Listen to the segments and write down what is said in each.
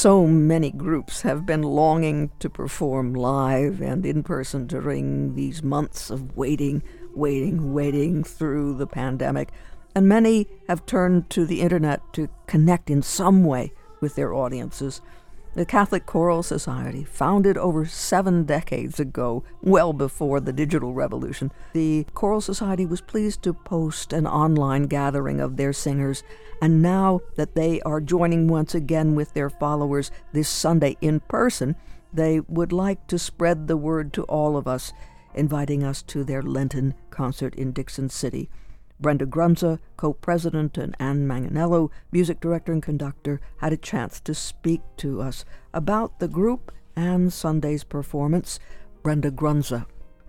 So many groups have been longing to perform live and in person during these months of waiting, waiting, waiting through the pandemic. And many have turned to the internet to connect in some way with their audiences. The Catholic Choral Society, founded over seven decades ago, well before the digital revolution, the Choral Society was pleased to post an online gathering of their singers, and now that they are joining once again with their followers this Sunday in person, they would like to spread the word to all of us, inviting us to their Lenten concert in Dickson City. Brenda Grunza, co president, and Ann Manganello, music director and conductor, had a chance to speak to us about the group and Sunday's performance. Brenda Grunza.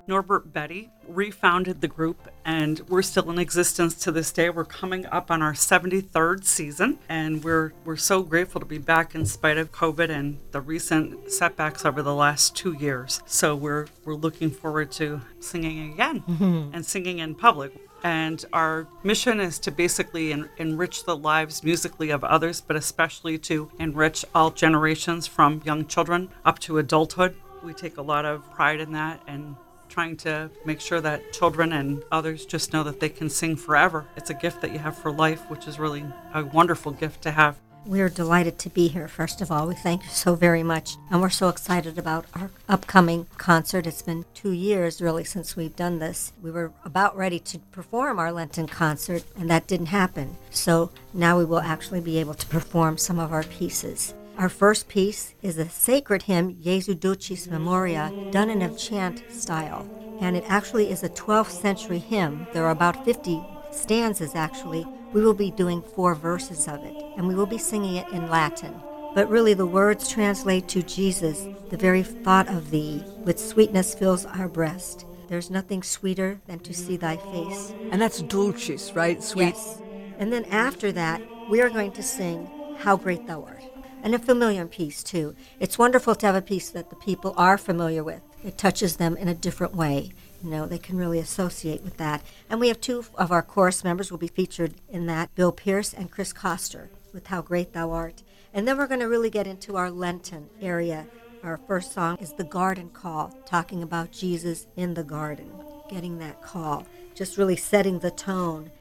Norbert Betty refounded the group, and we're still in existence to this day. We're coming up on our 73rd season, and we're we're so grateful to be back in spite of COVID and the recent setbacks over the last two years. So we're we're looking forward to singing again mm-hmm. and singing in public. And our mission is to basically en- enrich the lives musically of others, but especially to enrich all generations from young children up to adulthood. We take a lot of pride in that and trying to make sure that children and others just know that they can sing forever. It's a gift that you have for life, which is really a wonderful gift to have. We're delighted to be here, first of all. We thank you so very much. And we're so excited about our upcoming concert. It's been two years, really, since we've done this. We were about ready to perform our Lenten concert, and that didn't happen. So now we will actually be able to perform some of our pieces. Our first piece is a sacred hymn, Jesu Dulcis Memoria, done in a chant style. And it actually is a 12th century hymn. There are about 50 stanzas, actually, we will be doing four verses of it, and we will be singing it in Latin. But really, the words translate to Jesus, the very thought of thee, with sweetness fills our breast. There's nothing sweeter than to see thy face. And that's dulcis, right? Sweet. Yes. And then after that, we are going to sing How Great Thou Art. And a familiar piece, too. It's wonderful to have a piece that the people are familiar with. It touches them in a different way you know, they can really associate with that. And we have two of our chorus members will be featured in that, Bill Pierce and Chris Coster, with How Great Thou Art. And then we're going to really get into our Lenten area. Our first song is The Garden Call, talking about Jesus in the garden, getting that call, just really setting the tone.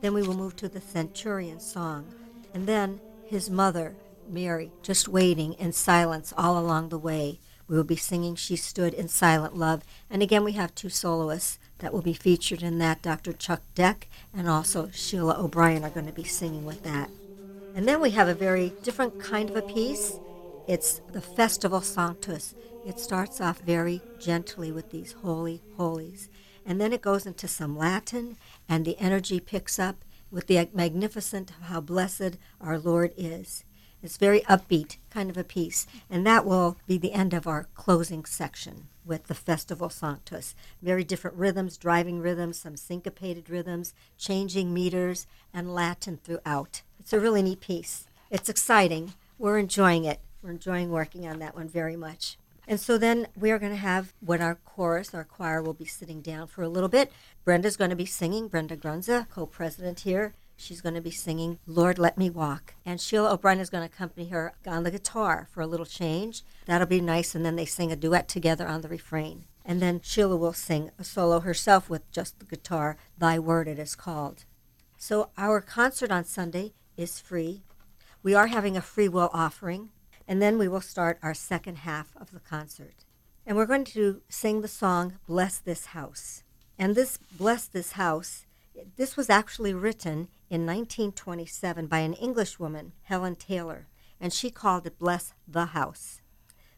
Then we will move to the Centurion song. And then his mother, Mary, just waiting in silence all along the way we will be singing She Stood in Silent Love. And again, we have two soloists that will be featured in that. Dr. Chuck Deck and also Sheila O'Brien are going to be singing with that. And then we have a very different kind of a piece. It's the Festival Sanctus. It starts off very gently with these holy holies. And then it goes into some Latin, and the energy picks up with the magnificent how blessed our Lord is. It's very upbeat kind of a piece. And that will be the end of our closing section with the Festival Sanctus. Very different rhythms, driving rhythms, some syncopated rhythms, changing meters, and Latin throughout. It's a really neat piece. It's exciting. We're enjoying it. We're enjoying working on that one very much. And so then we are going to have what our chorus, our choir will be sitting down for a little bit. Brenda's going to be singing, Brenda Grunza, co president here. She's going to be singing Lord Let Me Walk. And Sheila O'Brien is going to accompany her on the guitar for a little change. That'll be nice. And then they sing a duet together on the refrain. And then Sheila will sing a solo herself with just the guitar, Thy Word it is called. So our concert on Sunday is free. We are having a free will offering. And then we will start our second half of the concert. And we're going to sing the song Bless This House. And this Bless This House, this was actually written in 1927 by an Englishwoman, Helen Taylor, and she called it Bless the House.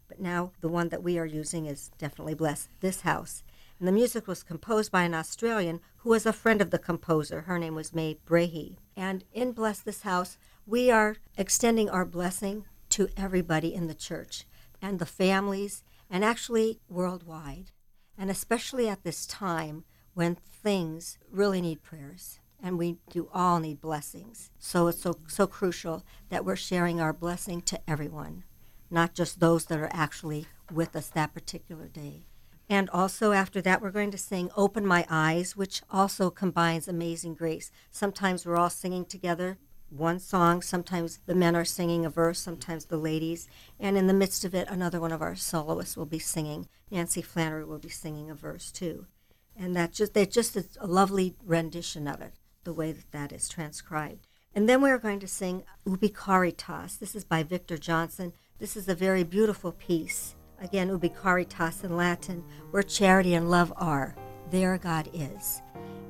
But now the one that we are using is definitely Bless This House. And the music was composed by an Australian who was a friend of the composer. Her name was May Brahe. And in Bless This House, we are extending our blessing to everybody in the church and the families and actually worldwide. And especially at this time when things really need prayers and we do all need blessings. So it's so, so crucial that we're sharing our blessing to everyone, not just those that are actually with us that particular day. And also after that, we're going to sing Open My Eyes, which also combines Amazing Grace. Sometimes we're all singing together one song. Sometimes the men are singing a verse, sometimes the ladies. And in the midst of it, another one of our soloists will be singing. Nancy Flannery will be singing a verse too. And that just, they just is a lovely rendition of it, the way that that is transcribed. And then we're going to sing Ubi Caritas. This is by Victor Johnson. This is a very beautiful piece. Again, Ubi Caritas in Latin, where charity and love are, there God is.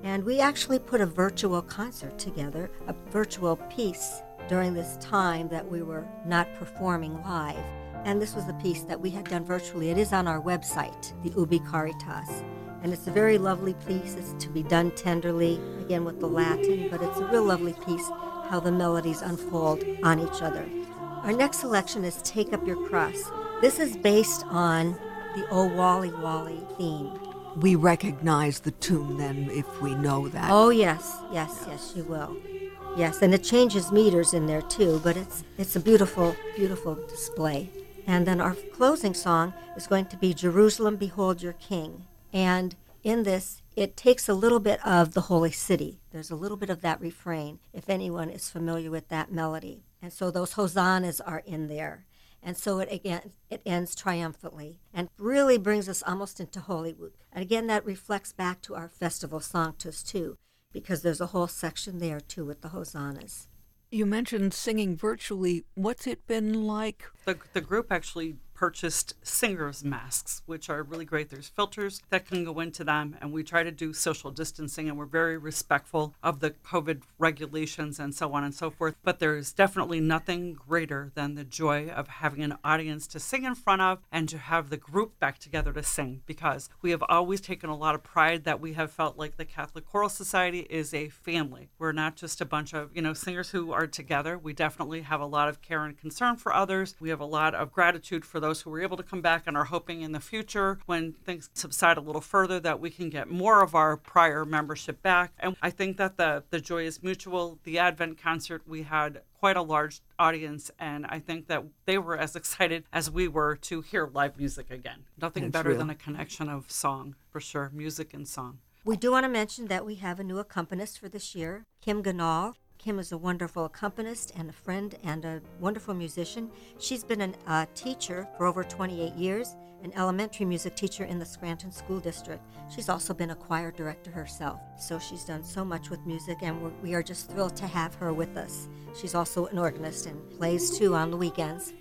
And we actually put a virtual concert together, a virtual piece during this time that we were not performing live. And this was the piece that we had done virtually. It is on our website, the Ubi Caritas. And it's a very lovely piece. It's to be done tenderly, again with the Latin, but it's a real lovely piece how the melodies unfold on each other. Our next selection is Take Up Your Cross. This is based on the Oh Waly Waly theme. We recognize the tune then if we know that. Oh yes, yes, yes, you will. Yes, and it changes meters in there too, but it's it's a beautiful, beautiful display. And then our closing song is going to be Jerusalem Behold Your King. And in this, it takes a little bit of the Holy City. There's a little bit of that refrain, if anyone is familiar with that melody. And so those hosannas are in there. And so it again it ends triumphantly and really brings us almost into Holy Week. And again that reflects back to our festival Sanctus too, because there's a whole section there too with the hosannas. You mentioned singing virtually. What's it been like? The, the group actually purchased singers masks which are really great. There's filters that can go into them and we try to do social distancing and we're very respectful of the covid regulations and so on and so forth. But there's definitely nothing greater than the joy of having an audience to sing in front of and to have the group back together to sing because we have always taken a lot of pride that we have felt like the catholic choral society is a family. We're not just a bunch of you know singers who are together. We definitely have a lot of care and concern for others. We have a lot of gratitude for those who were able to come back and are hoping in the future, when things subside a little further, that we can get more of our prior membership back. And I think that the, the joy is mutual. The Advent concert, we had quite a large audience, and I think that they were as excited as we were to hear live music again. Nothing That's better real. than a connection of song, for sure, music and song. We do want to mention that we have a new accompanist for this year, Kim Ganal. Kim is a wonderful accompanist and a friend and a wonderful musician. She's been a uh, teacher for over 28 years, an elementary music teacher in the Scranton School District. She's also been a choir director herself. So she's done so much with music, and we're, we are just thrilled to have her with us. She's also an organist and plays too on the weekends.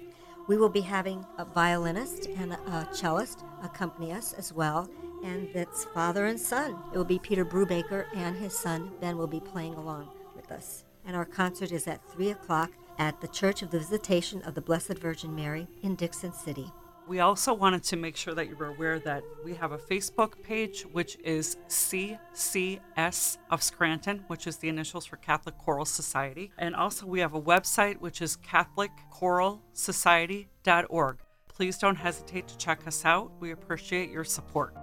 We will be having a violinist and a, a cellist accompany us as well, and it's father and son. It will be Peter Brubaker and his son Ben will be playing along with us and our concert is at 3 o'clock at the Church of the Visitation of the Blessed Virgin Mary in Dickson City. We also wanted to make sure that you were aware that we have a Facebook page, which is CCS of Scranton, which is the initials for Catholic Choral Society. And also, we have a website, which is CatholicChoralSociety.org. Please don't hesitate to check us out. We appreciate your support.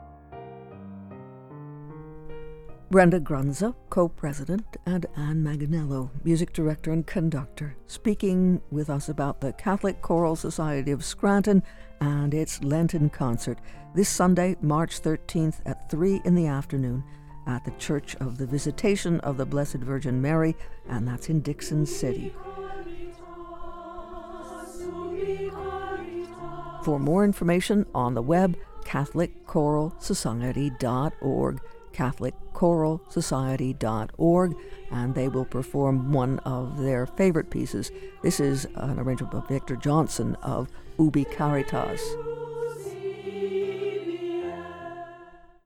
Brenda Grunza, co president, and Anne Maganello, music director and conductor, speaking with us about the Catholic Choral Society of Scranton and its Lenten concert this Sunday, March 13th at 3 in the afternoon at the Church of the Visitation of the Blessed Virgin Mary, and that's in Dickson City. For more information on the web, CatholicChoralSociety.org. CatholicChoralSociety.org, and they will perform one of their favorite pieces. This is an arrangement by Victor Johnson of Ubi Caritas.